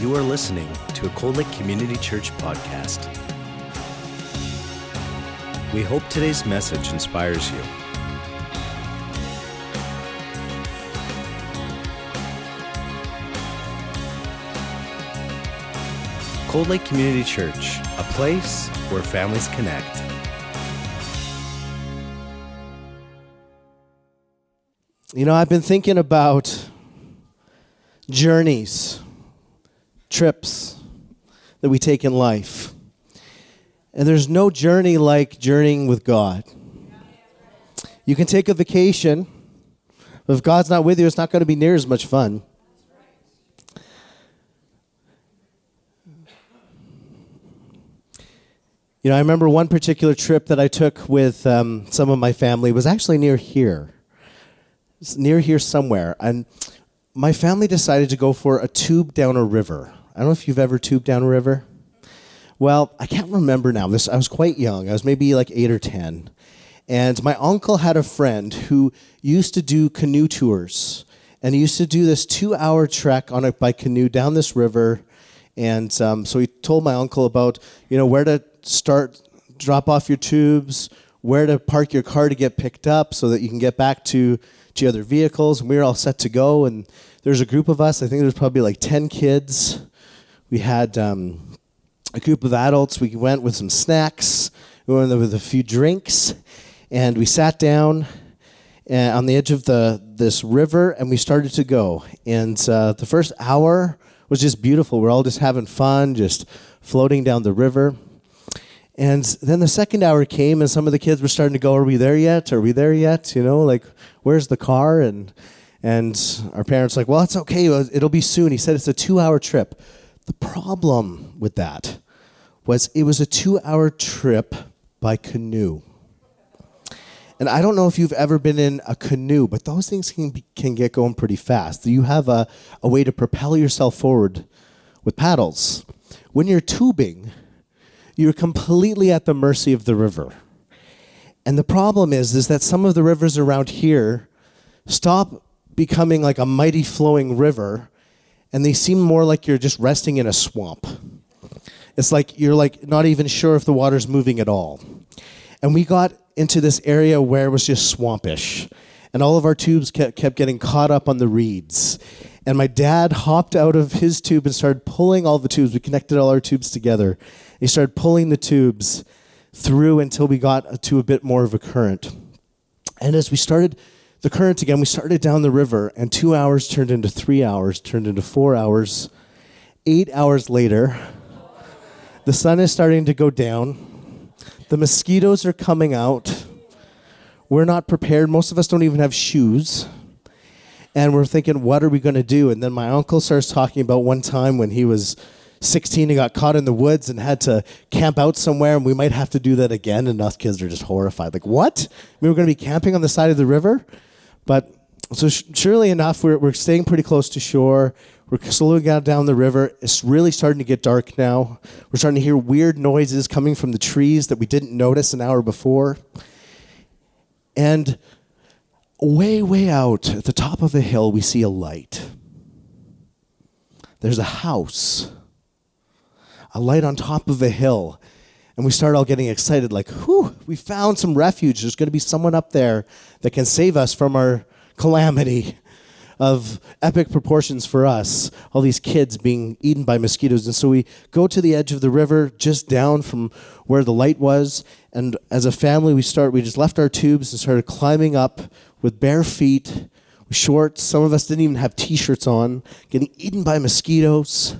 You are listening to a Cold Lake Community Church podcast. We hope today's message inspires you. Cold Lake Community Church, a place where families connect. You know, I've been thinking about journeys, trips that we take in life. And there's no journey like journeying with God. You can take a vacation, but if God's not with you, it's not going to be near as much fun. You know, I remember one particular trip that I took with um, some of my family was actually near here. It's near here somewhere. And my family decided to go for a tube down a river. I don't know if you've ever tubed down a river. Well, I can't remember now. This I was quite young. I was maybe like 8 or 10. And my uncle had a friend who used to do canoe tours. And he used to do this 2-hour trek on a by canoe down this river. And um, so he told my uncle about, you know, where to start drop off your tubes, where to park your car to get picked up so that you can get back to to other vehicles. And we were all set to go. And there's a group of us. I think there's probably like 10 kids. We had um, a group of adults. We went with some snacks. We went with a few drinks, and we sat down uh, on the edge of the this river, and we started to go. And uh, the first hour was just beautiful. We're all just having fun, just floating down the river. And then the second hour came, and some of the kids were starting to go, "Are we there yet? Are we there yet? You know, like where's the car?" And and our parents like, "Well, it's okay. It'll be soon." He said it's a two-hour trip. The problem with that was it was a two-hour trip by canoe. And I don't know if you've ever been in a canoe, but those things can be, can get going pretty fast. You have a, a way to propel yourself forward with paddles. When you're tubing, you're completely at the mercy of the river. And the problem is, is that some of the rivers around here stop becoming like a mighty flowing river, and they seem more like you're just resting in a swamp. It's like you're like not even sure if the water's moving at all. And we got into this area where it was just swampish, and all of our tubes kept, kept getting caught up on the reeds. And my dad hopped out of his tube and started pulling all the tubes. We connected all our tubes together. He started pulling the tubes through until we got to a bit more of a current. And as we started the current again, we started down the river, and two hours turned into three hours, turned into four hours. Eight hours later, the sun is starting to go down. The mosquitoes are coming out. We're not prepared. Most of us don't even have shoes. And we're thinking, what are we going to do? And then my uncle starts talking about one time when he was 16 and got caught in the woods and had to camp out somewhere, and we might have to do that again. And us kids are just horrified. Like, what? We were going to be camping on the side of the river? But so, sh- surely enough, we're, we're staying pretty close to shore. We're slowly going down the river. It's really starting to get dark now. We're starting to hear weird noises coming from the trees that we didn't notice an hour before. And way, way out at the top of a hill, we see a light. There's a house, a light on top of a hill. And we start all getting excited, like, whew, we found some refuge. There's going to be someone up there that can save us from our calamity of epic proportions for us, all these kids being eaten by mosquitoes. And so we go to the edge of the river, just down from where the light was. And as a family, we start, we just left our tubes and started climbing up with bare feet, with shorts. Some of us didn't even have t shirts on, getting eaten by mosquitoes,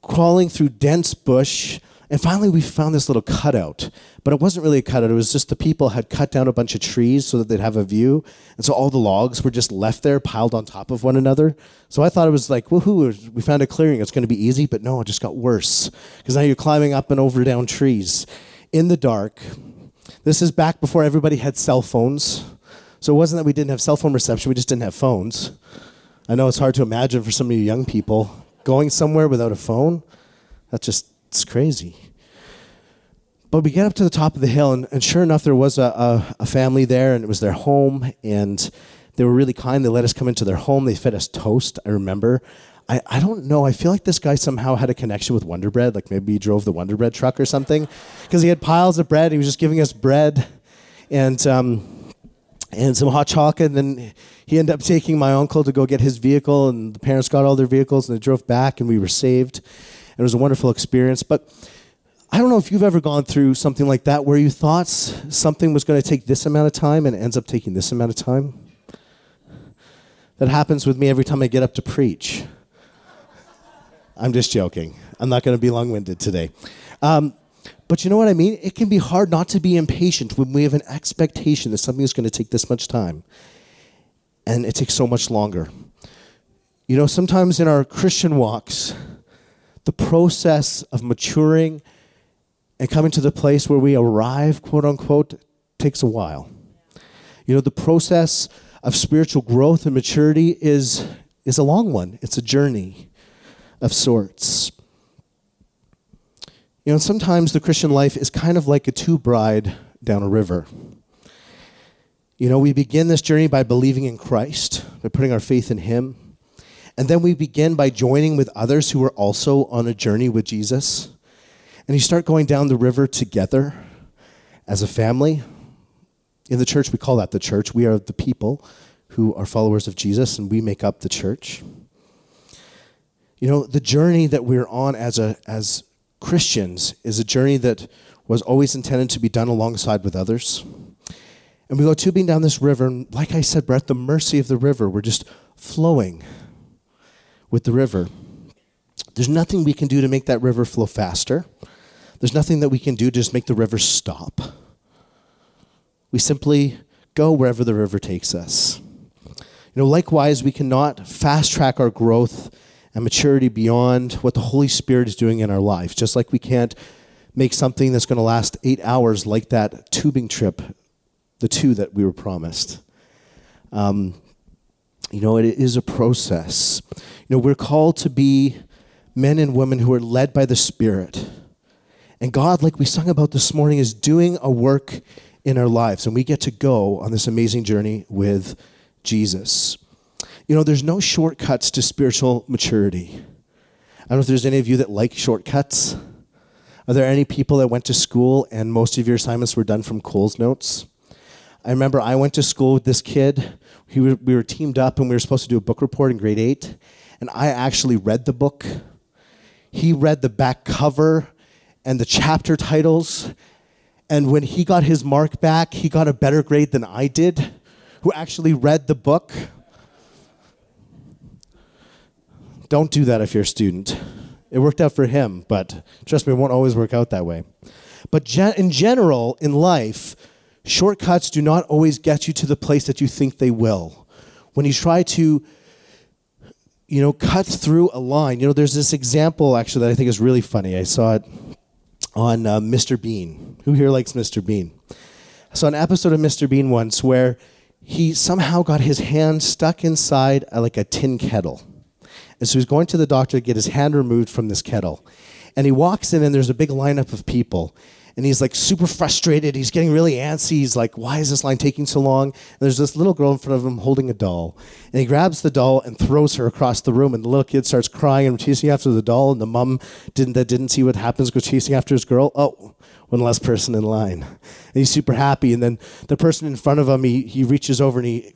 crawling through dense bush. And finally, we found this little cutout, but it wasn't really a cutout. It was just the people had cut down a bunch of trees so that they'd have a view. And so all the logs were just left there, piled on top of one another. So I thought it was like, woohoo, we found a clearing. It's going to be easy. But no, it just got worse because now you're climbing up and over down trees in the dark. This is back before everybody had cell phones. So it wasn't that we didn't have cell phone reception, we just didn't have phones. I know it's hard to imagine for some of you young people going somewhere without a phone. That's just it's crazy. But we get up to the top of the hill, and, and sure enough, there was a, a, a, family there, and it was their home, and they were really kind. They let us come into their home. They fed us toast, I remember. I, I don't know. I feel like this guy somehow had a connection with Wonder Bread. Like maybe he drove the Wonder Bread truck or something. Because he had piles of bread. He was just giving us bread and, um, and some hot chocolate. And then he ended up taking my uncle to go get his vehicle. And the parents got all their vehicles and they drove back and we were saved. It was a wonderful experience. But I don't know if you've ever gone through something like that where you thought something was going to take this amount of time and it ends up taking this amount of time. That happens with me every time I get up to preach. I'm just joking. I'm not going to be long winded today. Um, but you know what I mean? It can be hard not to be impatient when we have an expectation that something is going to take this much time and it takes so much longer. You know, sometimes in our Christian walks, the process of maturing and coming to the place where we arrive, quote unquote, takes a while. You know, the process of spiritual growth and maturity is, is a long one, it's a journey of sorts. You know, sometimes the Christian life is kind of like a tube ride down a river. You know, we begin this journey by believing in Christ, by putting our faith in Him. And then we begin by joining with others who are also on a journey with Jesus. And you start going down the river together as a family. In the church, we call that the church. We are the people who are followers of Jesus, and we make up the church. You know, the journey that we're on as, a, as Christians is a journey that was always intended to be done alongside with others. And we go tubing down this river, and like I said, we're at the mercy of the river. We're just flowing with the river. There's nothing we can do to make that river flow faster. There's nothing that we can do to just make the river stop. We simply go wherever the river takes us. You know, likewise, we cannot fast track our growth and maturity beyond what the Holy Spirit is doing in our life. Just like we can't make something that's going to last eight hours, like that tubing trip, the two that we were promised. Um, you know, it is a process. Know, we're called to be men and women who are led by the Spirit. And God, like we sung about this morning, is doing a work in our lives. And we get to go on this amazing journey with Jesus. You know, there's no shortcuts to spiritual maturity. I don't know if there's any of you that like shortcuts. Are there any people that went to school and most of your assignments were done from Coles Notes? I remember I went to school with this kid. We were, we were teamed up and we were supposed to do a book report in grade eight. And I actually read the book. He read the back cover and the chapter titles. And when he got his mark back, he got a better grade than I did, who actually read the book. Don't do that if you're a student. It worked out for him, but trust me, it won't always work out that way. But gen- in general, in life, shortcuts do not always get you to the place that you think they will. When you try to, you know, cut through a line, you know, there's this example actually that I think is really funny. I saw it on uh, Mr. Bean. Who here likes Mr. Bean? I saw an episode of Mr. Bean once where he somehow got his hand stuck inside a, like a tin kettle and so he's going to the doctor to get his hand removed from this kettle. And he walks in, and there's a big lineup of people. And he's like super frustrated. He's getting really antsy. He's like, why is this line taking so long? And there's this little girl in front of him holding a doll. And he grabs the doll and throws her across the room. And the little kid starts crying and chasing after the doll. And the mom didn't, that didn't see what happens goes chasing after his girl. Oh, one less person in line. And he's super happy. And then the person in front of him, he, he reaches over and he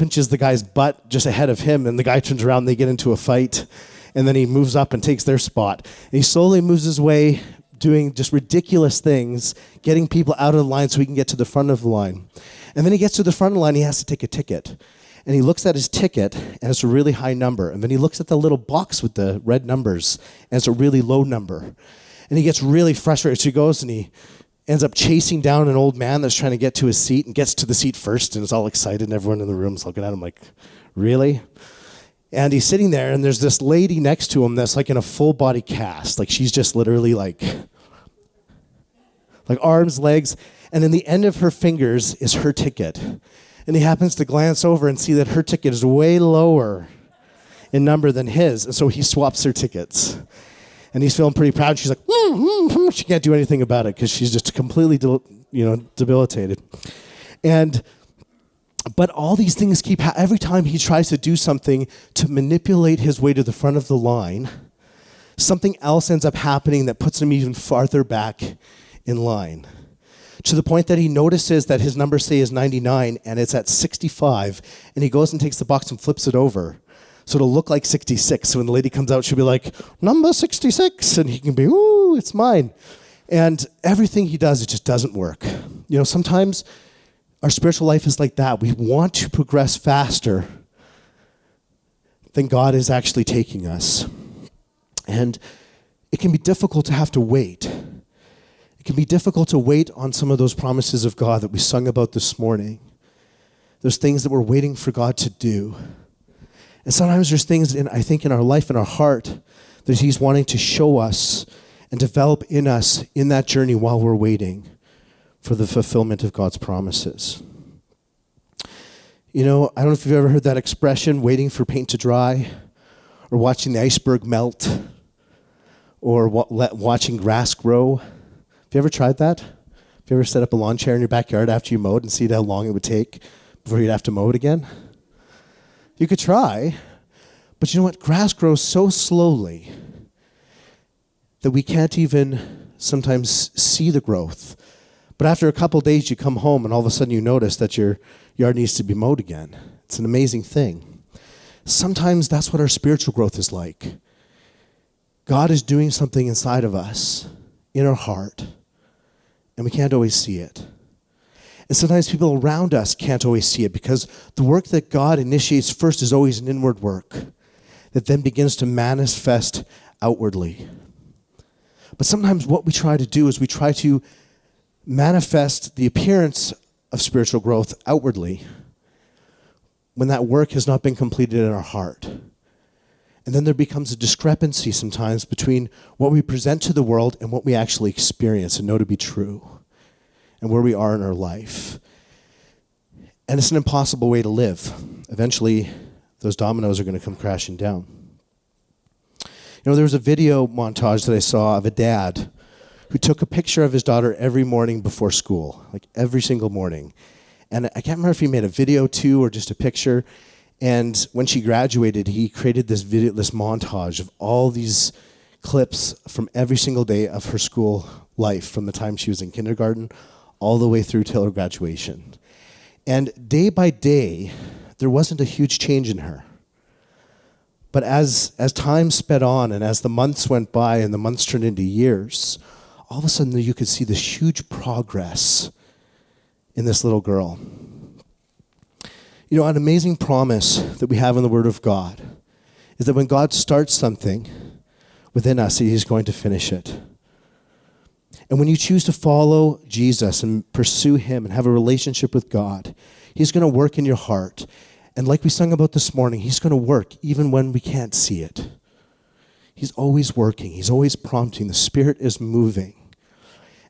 pinches the guy's butt just ahead of him, and the guy turns around and they get into a fight. And then he moves up and takes their spot. And he slowly moves his way, doing just ridiculous things, getting people out of the line so he can get to the front of the line. And then he gets to the front of the line, he has to take a ticket. And he looks at his ticket, and it's a really high number. And then he looks at the little box with the red numbers, and it's a really low number. And he gets really frustrated. So he goes and he ends up chasing down an old man that's trying to get to his seat and gets to the seat first and is all excited and everyone in the room's looking at him like really and he's sitting there and there's this lady next to him that's like in a full body cast like she's just literally like like arms legs and in the end of her fingers is her ticket and he happens to glance over and see that her ticket is way lower in number than his and so he swaps her tickets and he's feeling pretty proud. She's like, mm, mm, mm. she can't do anything about it because she's just completely, you know, debilitated. And But all these things keep, ha- every time he tries to do something to manipulate his way to the front of the line, something else ends up happening that puts him even farther back in line. To the point that he notices that his number, say, is 99 and it's at 65, and he goes and takes the box and flips it over. So it'll look like 66. So when the lady comes out, she'll be like, number 66. And he can be, ooh, it's mine. And everything he does, it just doesn't work. You know, sometimes our spiritual life is like that. We want to progress faster than God is actually taking us. And it can be difficult to have to wait. It can be difficult to wait on some of those promises of God that we sung about this morning. Those things that we're waiting for God to do. And sometimes there's things in I think in our life in our heart that he's wanting to show us and develop in us in that journey while we're waiting for the fulfillment of God's promises. You know, I don't know if you've ever heard that expression, waiting for paint to dry, or watching the iceberg melt, or watching grass grow. Have you ever tried that? Have you ever set up a lawn chair in your backyard after you mowed and see how long it would take before you'd have to mow it again? You could try, but you know what? Grass grows so slowly that we can't even sometimes see the growth. But after a couple days, you come home and all of a sudden you notice that your yard needs to be mowed again. It's an amazing thing. Sometimes that's what our spiritual growth is like. God is doing something inside of us, in our heart, and we can't always see it. And sometimes people around us can't always see it because the work that God initiates first is always an inward work that then begins to manifest outwardly. But sometimes what we try to do is we try to manifest the appearance of spiritual growth outwardly when that work has not been completed in our heart. And then there becomes a discrepancy sometimes between what we present to the world and what we actually experience and know to be true and where we are in our life. And it's an impossible way to live. Eventually, those dominoes are going to come crashing down. You know, there was a video montage that I saw of a dad who took a picture of his daughter every morning before school, like every single morning. And I can't remember if he made a video too or just a picture. And when she graduated, he created this video, this montage of all these clips from every single day of her school life, from the time she was in kindergarten all the way through till her graduation. And day by day, there wasn't a huge change in her. But as, as time sped on and as the months went by and the months turned into years, all of a sudden you could see this huge progress in this little girl. You know, an amazing promise that we have in the Word of God is that when God starts something within us, He's going to finish it. And when you choose to follow Jesus and pursue Him and have a relationship with God, He's going to work in your heart. And like we sung about this morning, He's going to work even when we can't see it. He's always working, He's always prompting. The Spirit is moving.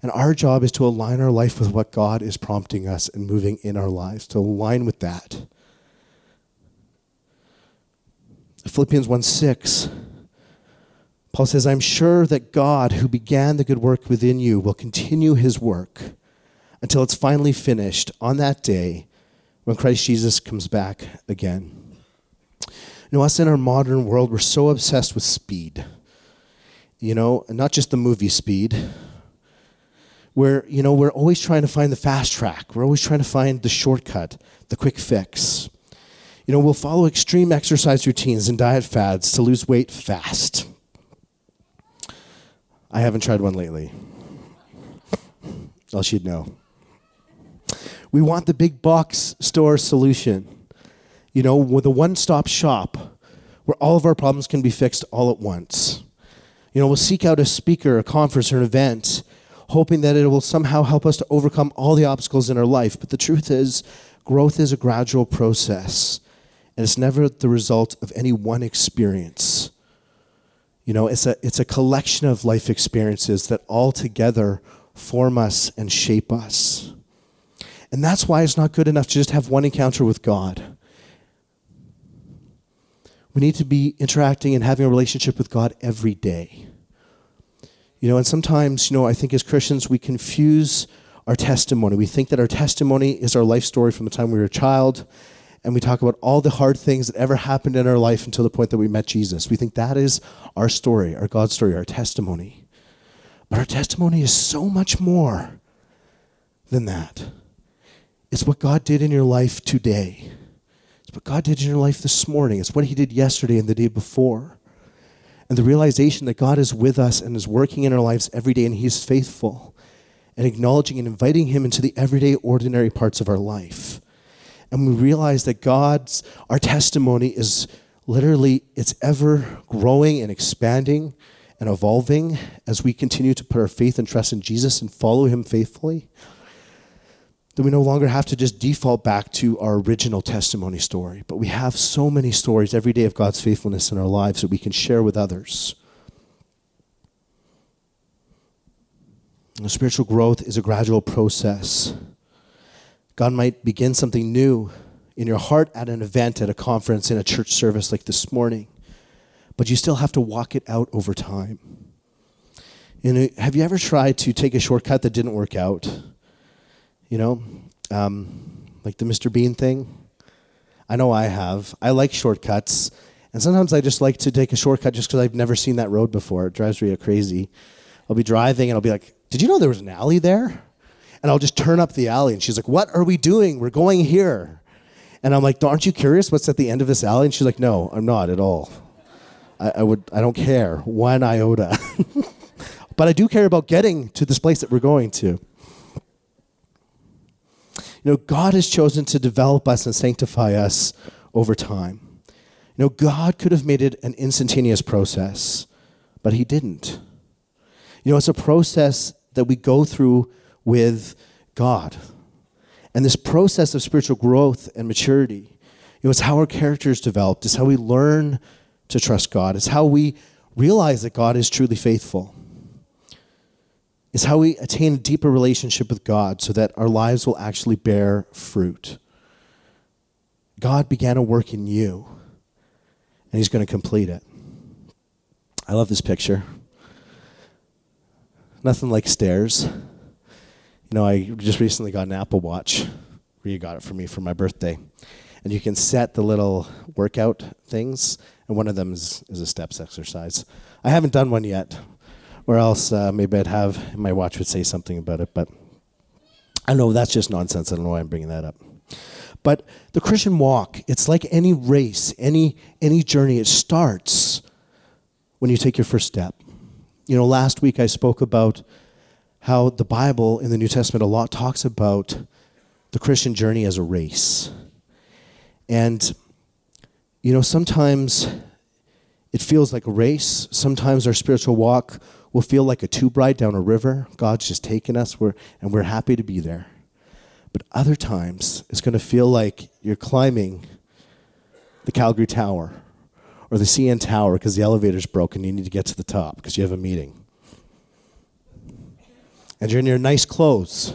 And our job is to align our life with what God is prompting us and moving in our lives, to align with that. Philippians 1 6 Paul says, I'm sure that God, who began the good work within you, will continue his work until it's finally finished on that day when Christ Jesus comes back again. You know, us in our modern world, we're so obsessed with speed. You know, not just the movie speed. Where, you know, we're always trying to find the fast track. We're always trying to find the shortcut, the quick fix. You know, we'll follow extreme exercise routines and diet fads to lose weight fast. I haven't tried one lately. Else you'd know. We want the big box store solution. You know, with a one stop shop where all of our problems can be fixed all at once. You know, we'll seek out a speaker, a conference, or an event, hoping that it will somehow help us to overcome all the obstacles in our life. But the truth is, growth is a gradual process, and it's never the result of any one experience. You know, it's a, it's a collection of life experiences that all together form us and shape us. And that's why it's not good enough to just have one encounter with God. We need to be interacting and having a relationship with God every day. You know, and sometimes, you know, I think as Christians we confuse our testimony. We think that our testimony is our life story from the time we were a child, and we talk about all the hard things that ever happened in our life until the point that we met Jesus. We think that is our story, our God story, our testimony. But our testimony is so much more than that. It's what God did in your life today. It's what God did in your life this morning. It's what He did yesterday and the day before. And the realization that God is with us and is working in our lives every day and He's faithful. And acknowledging and inviting Him into the everyday, ordinary parts of our life. And we realize that God's, our testimony is literally, it's ever growing and expanding and evolving as we continue to put our faith and trust in Jesus and follow Him faithfully that we no longer have to just default back to our original testimony story, but we have so many stories every day of God's faithfulness in our lives that we can share with others. And spiritual growth is a gradual process. God might begin something new in your heart at an event, at a conference, in a church service like this morning, but you still have to walk it out over time. You uh, know, have you ever tried to take a shortcut that didn't work out? You know, um, like the Mr. Bean thing. I know I have. I like shortcuts, and sometimes I just like to take a shortcut just because I've never seen that road before. It drives me crazy. I'll be driving and I'll be like, "Did you know there was an alley there?" And I'll just turn up the alley, and she's like, "What are we doing? We're going here." And I'm like, "Aren't you curious what's at the end of this alley?" And she's like, "No, I'm not at all. I, I would. I don't care one iota." but I do care about getting to this place that we're going to. You know, God has chosen to develop us and sanctify us over time. You know, God could have made it an instantaneous process, but He didn't. You know, it's a process that we go through with God. And this process of spiritual growth and maturity, you know, it's how our character is developed, it's how we learn to trust God, it's how we realize that God is truly faithful is how we attain a deeper relationship with God so that our lives will actually bear fruit. God began a work in you, and He's going to complete it. I love this picture. Nothing like stairs. You know, I just recently got an Apple Watch. Rhea got it for me for my birthday. And you can set the little workout things, and one of them is, is a steps exercise. I haven't done one yet, or else uh, maybe I'd have my watch would say something about it. But I know that's just nonsense. I don't know why I'm bringing that up. But the Christian walk, it's like any race, any any journey. It starts when you take your first step. You know, last week I spoke about how the Bible in the New Testament a lot talks about the Christian journey as a race. And you know, sometimes it feels like a race. Sometimes our spiritual walk will feel like a tube ride down a river. God's just taken us, we're, and we're happy to be there. But other times, it's going to feel like you're climbing the Calgary Tower or the CN Tower because the elevator's broken. You need to get to the top because you have a meeting. And you're in your nice clothes.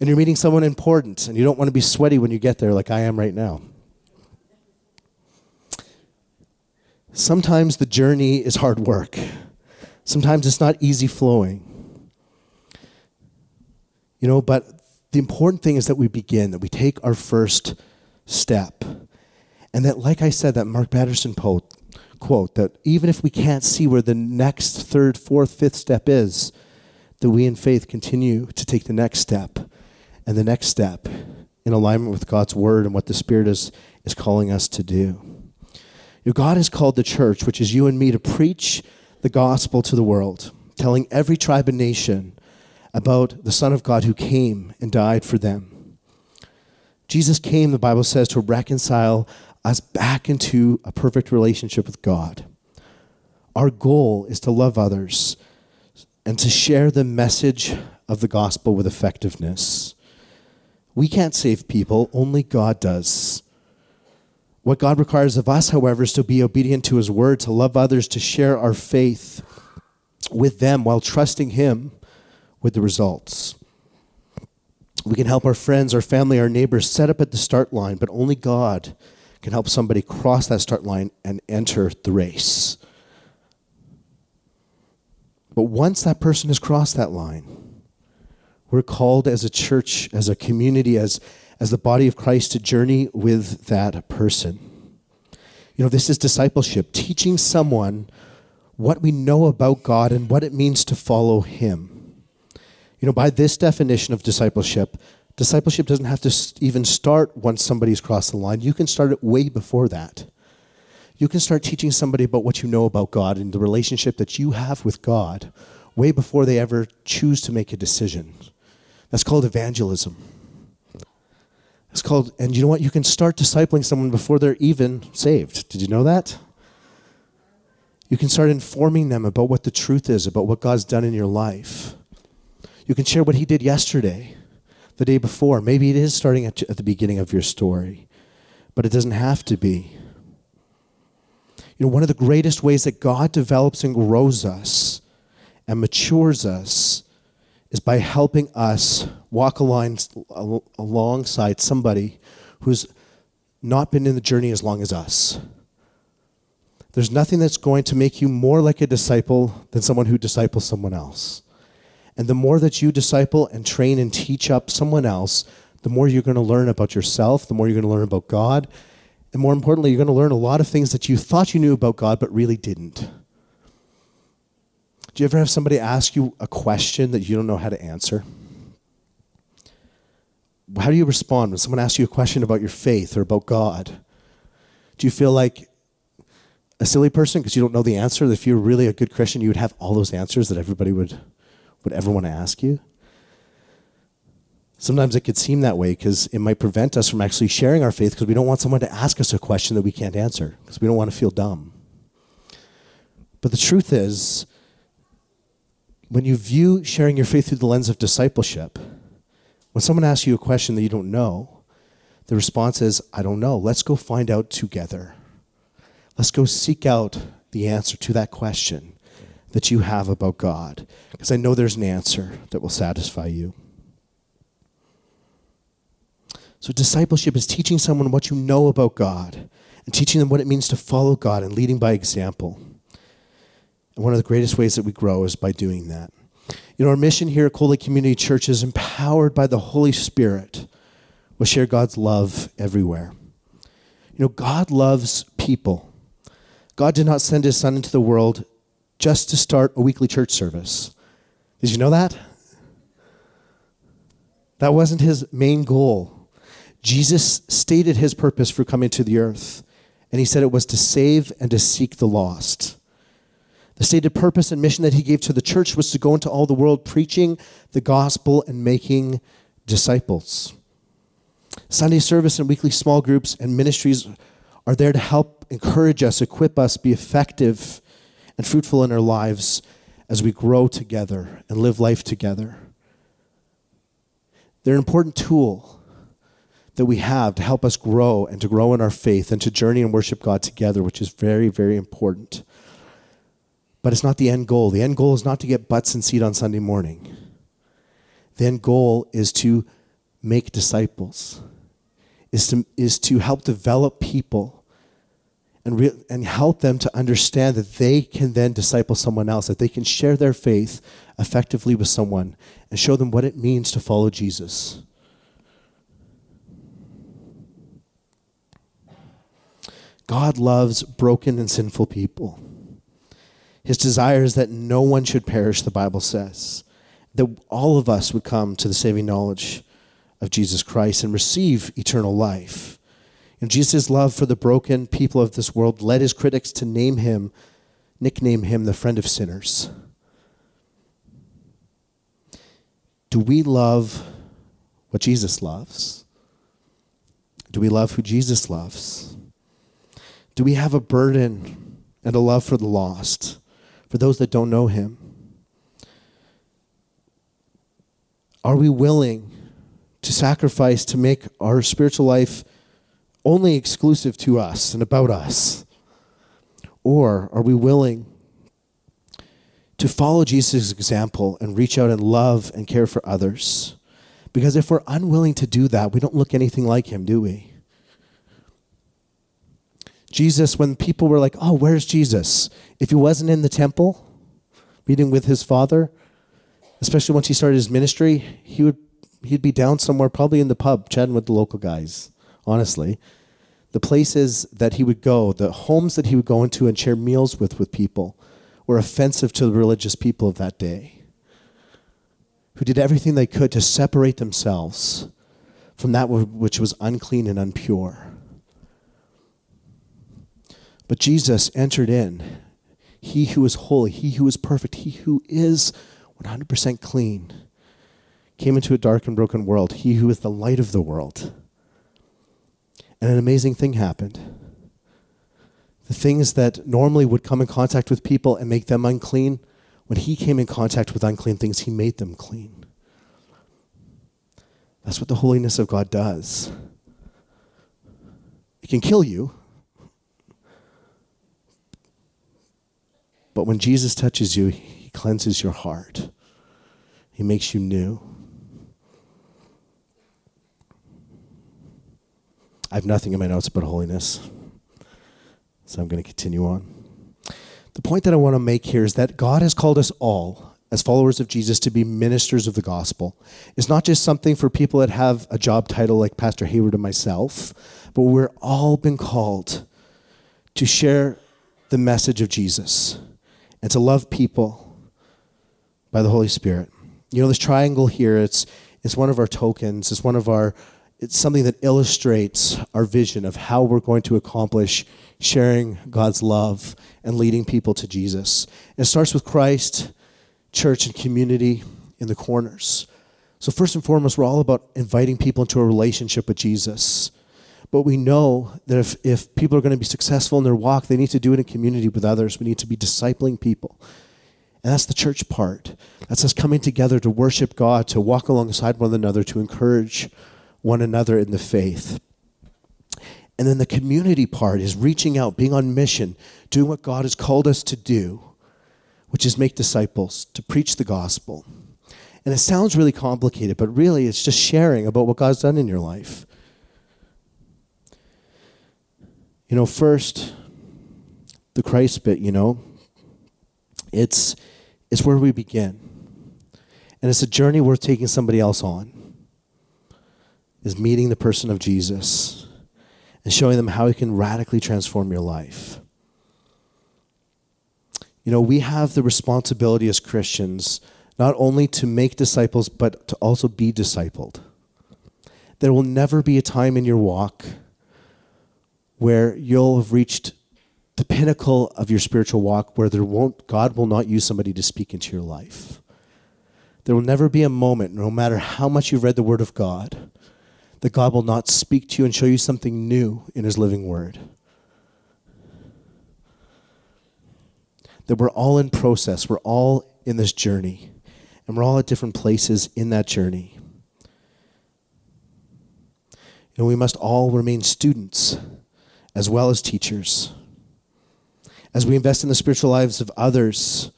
And you're meeting someone important, and you don't want to be sweaty when you get there, like I am right now. Sometimes the journey is hard work. Sometimes it's not easy flowing. You know, but the important thing is that we begin, that we take our first step. And that, like I said, that Mark Batterson quote, quote, that even if we can't see where the next third, fourth, fifth step is, that we in faith continue to take the next step and the next step in alignment with God's word and what the Spirit is, is calling us to do. You know, God has called the church, which is you and me, to preach the gospel to the world, telling every tribe and nation about the Son of God who came and died for them. Jesus came, the Bible says, to reconcile us back into a perfect relationship with God. Our goal is to love others and to share the message of the gospel with effectiveness. We can't save people, only God does. What God requires of us, however, is to be obedient to His word, to love others, to share our faith with them while trusting Him with the results. We can help our friends, our family, our neighbors set up at the start line, but only God can help somebody cross that start line and enter the race. But once that person has crossed that line, we're called as a church, as a community, as, as the body of Christ to journey with that person. You know, this is discipleship, teaching someone what we know about God and what it means to follow Him. You know, by this definition of discipleship, discipleship doesn't have to even start once somebody's crossed the line. You can start it way before that. You can start teaching somebody about what you know about God and the relationship that you have with God way before they ever choose to make a decision. That's called evangelism. It's called, and you know what? You can start discipling someone before they're even saved. Did you know that? You can start informing them about what the truth is, about what God's done in your life. You can share what He did yesterday, the day before. Maybe it is starting at, at the beginning of your story, but it doesn't have to be. You know, one of the greatest ways that God develops and grows us and matures us is by helping us walk along, alongside somebody who's not been in the journey as long as us. There's nothing that's going to make you more like a disciple than someone who disciples someone else. And the more that you disciple and train and teach up someone else, the more you're going to learn about yourself, the more you're going to learn about God, and more importantly, you're going to learn a lot of things that you thought you knew about God but really didn't. Do you ever have somebody ask you a question that you don't know how to answer? How do you respond when someone asks you a question about your faith or about God? Do you feel like a silly person because you don't know the answer. If you're really a good Christian, you would have all those answers that everybody would, would ever want to ask you. Sometimes it could seem that way because it might prevent us from actually sharing our faith because we don't want someone to ask us a question that we can't answer because we don't want to feel dumb. But the truth is, when you view sharing your faith through the lens of discipleship, when someone asks you a question that you don't know, the response is, I don't know. Let's go find out together. Let's go seek out the answer to that question that you have about God, because I know there's an answer that will satisfy you. So, discipleship is teaching someone what you know about God and teaching them what it means to follow God and leading by example. And one of the greatest ways that we grow is by doing that. You know, our mission here at Lake Community Church is empowered by the Holy Spirit. We'll share God's love everywhere. You know, God loves people. God did not send his son into the world just to start a weekly church service. Did you know that? That wasn't his main goal. Jesus stated his purpose for coming to the earth, and he said it was to save and to seek the lost. The stated purpose and mission that he gave to the church was to go into all the world preaching the gospel and making disciples. Sunday service and weekly small groups and ministries are there to help encourage us, equip us, be effective and fruitful in our lives as we grow together and live life together. They're an important tool that we have to help us grow and to grow in our faith and to journey and worship God together, which is very, very important. But it's not the end goal. The end goal is not to get butts and seat on Sunday morning. The end goal is to make disciples, is to, is to help develop people and, re- and help them to understand that they can then disciple someone else, that they can share their faith effectively with someone and show them what it means to follow Jesus. God loves broken and sinful people. His desire is that no one should perish, the Bible says, that all of us would come to the saving knowledge of Jesus Christ and receive eternal life. And Jesus' love for the broken people of this world led his critics to name him, nickname him the friend of sinners. Do we love what Jesus loves? Do we love who Jesus loves? Do we have a burden and a love for the lost, for those that don't know him? Are we willing to sacrifice to make our spiritual life only exclusive to us and about us? Or are we willing to follow Jesus' example and reach out and love and care for others? Because if we're unwilling to do that, we don't look anything like him, do we? Jesus, when people were like, oh, where's Jesus? If he wasn't in the temple, meeting with his father, especially once he started his ministry, he would he'd be down somewhere, probably in the pub, chatting with the local guys. Honestly, the places that he would go, the homes that he would go into and share meals with with people, were offensive to the religious people of that day, who did everything they could to separate themselves from that which was unclean and unpure. But Jesus entered in. He who is holy, he who is perfect, he who is 100% clean, came into a dark and broken world. He who is the light of the world. And an amazing thing happened. The things that normally would come in contact with people and make them unclean, when he came in contact with unclean things, he made them clean. That's what the holiness of God does. It can kill you. But when Jesus touches you, he cleanses your heart. He makes you new. I have nothing in my notes about holiness. So I'm going to continue on. The point that I want to make here is that God has called us all as followers of Jesus to be ministers of the gospel. It's not just something for people that have a job title like Pastor Hayward and myself, but we're all been called to share the message of Jesus and to love people by the Holy Spirit. You know, this triangle here, it's, it's one of our tokens, it's one of our, it's something that illustrates our vision of how we're going to accomplish sharing God's love and leading people to Jesus. And it starts with Christ church and community in the corners. So, first and foremost, we're all about inviting people into a relationship with Jesus. But we know that if, if people are going to be successful in their walk, they need to do it in community with others. We need to be discipling people. And that's the church part. That's us coming together to worship God, to walk alongside one another, to encourage one another in the faith. And then the community part is reaching out, being on mission, doing what God has called us to do which is make disciples, to preach the gospel. And it sounds really complicated, but really it's just sharing about what God's done in your life. You know, first, the Christ bit, you know, it's, it's where we begin. And it's a journey worth taking somebody else on, is meeting the person of Jesus and showing them how he can radically transform your life. You know, we have the responsibility as Christians not only to make disciples, but to also be discipled. There will never be a time in your walk where you'll have reached the pinnacle of your spiritual walk where there won't, God will not use somebody to speak into your life. There will never be a moment, no matter how much you've read the Word of God, that God will not speak to you and show you something new in His living Word. that we're all in process, we're all in this journey, and we're all at different places in that journey. And we must all remain students as well as teachers. As we invest in the spiritual lives of others,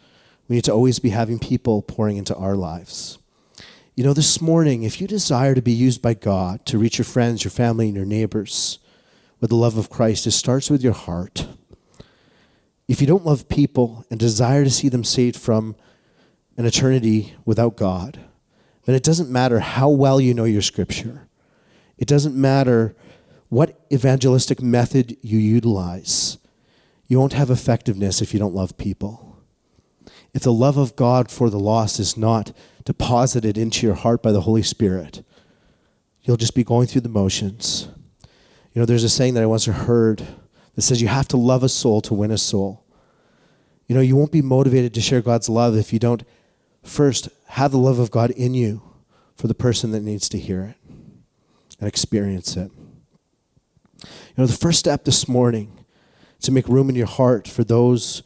we need to always be having people pouring into our lives. You know, this morning, if you desire to be used by God to reach your friends, your family, and your neighbors with the love of Christ, it starts with your heart. If you don't love people and desire to see them saved from an eternity without God, then it doesn't matter how well you know your scripture. It doesn't matter what evangelistic method you utilize. You won't have effectiveness if you don't love people. If the love of God for the lost is not deposited into your heart by the Holy Spirit, you'll just be going through the motions. You know, there's a saying that I once heard that says you have to love a soul to win a soul. You know, you won't be motivated to share God's love if you don't first have the love of God in you for the person that needs to hear it and experience it. You know, the first step this morning to make room in your heart for those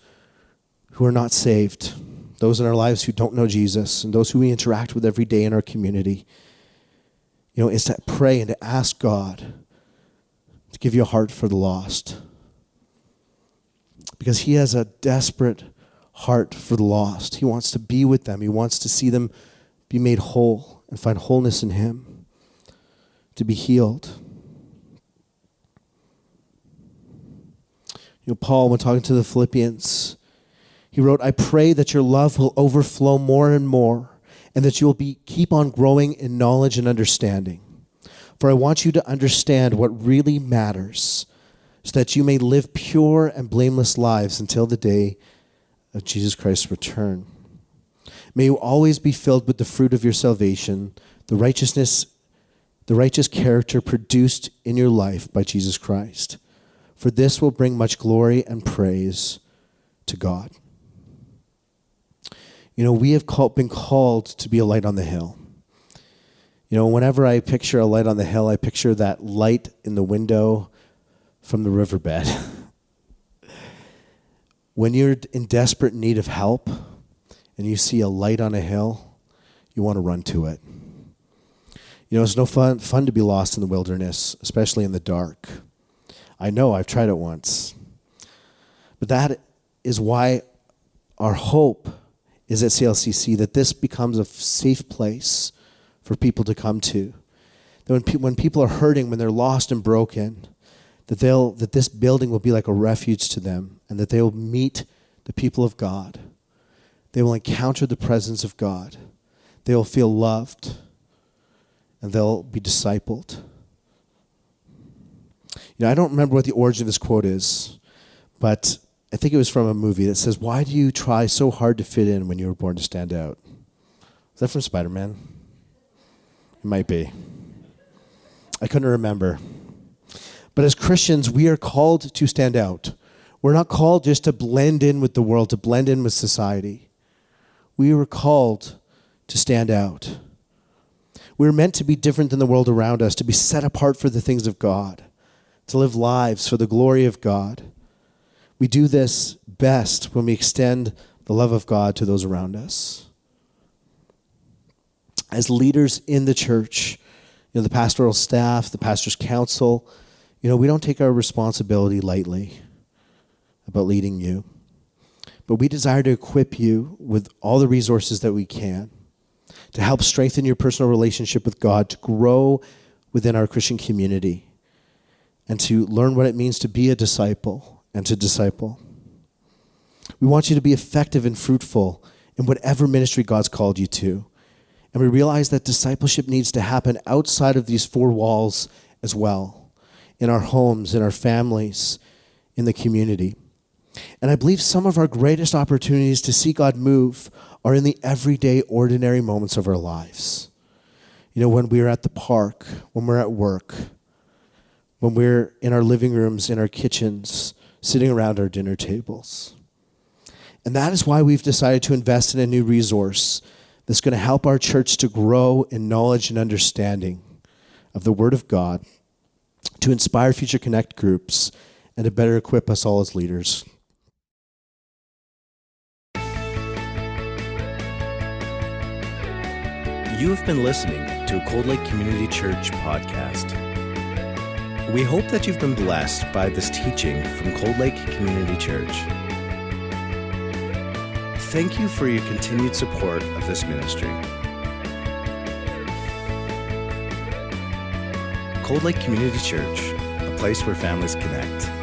who are not saved, those in our lives who don't know Jesus, and those who we interact with every day in our community, you know, is to pray and to ask God to give you a heart for the lost because he has a desperate heart for the lost. He wants to be with them, he wants to see them be made whole and find wholeness in him, to be healed. You know, Paul, when talking to the Philippians, he wrote, I pray that your love will overflow more and more and that you will be, keep on growing in knowledge and understanding. For I want you to understand what really matters, so that you may live pure and blameless lives until the day of Jesus Christ's return. May you always be filled with the fruit of your salvation, the righteousness, the righteous character produced in your life by Jesus Christ. For this will bring much glory and praise to God. You know, we have called, been called to be a light on the hill. You know, whenever I picture a light on the hill, I picture that light in the window from the riverbed. when you're in desperate need of help and you see a light on a hill, you want to run to it. You know, it's no fun, fun to be lost in the wilderness, especially in the dark. I know, I've tried it once. But that is why our hope is at CLCC that this becomes a safe place for people to come to. That when, pe- when people are hurting, when they're lost and broken, that, they'll, that this building will be like a refuge to them and that they will meet the people of God. They will encounter the presence of God. They will feel loved and they'll be discipled. Know, I don't remember what the origin of this quote is, but I think it was from a movie that says, Why do you try so hard to fit in when you were born to stand out? Is that from Spider Man? It might be. I couldn't remember. But as Christians, we are called to stand out. We're not called just to blend in with the world, to blend in with society. We were called to stand out. We are meant to be different than the world around us, to be set apart for the things of God, to live lives for the glory of God. We do this best when we extend the love of God to those around us. As leaders in the church, you know, the pastoral staff, the pastor's council, you know, we don't take our responsibility lightly about leading you. But we desire to equip you with all the resources that we can to help strengthen your personal relationship with God, to grow within our Christian community, and to learn what it means to be a disciple and to disciple. We want you to be effective and fruitful in whatever ministry God's called you to. And we realize that discipleship needs to happen outside of these four walls as well in our homes, in our families, in the community. And I believe some of our greatest opportunities to see God move are in the everyday, ordinary moments of our lives. You know, when we're at the park, when we're at work, when we're in our living rooms, in our kitchens, sitting around our dinner tables. And that is why we've decided to invest in a new resource that's going to help our church to grow in knowledge and understanding of the Word of God, to inspire future Connect groups, and to better equip us all as leaders. You have been listening to a Cold Lake Community Church podcast. We hope that you've been blessed by this teaching from Cold Lake Community Church. Thank you for your continued support of this ministry. Cold Lake Community Church, a place where families connect.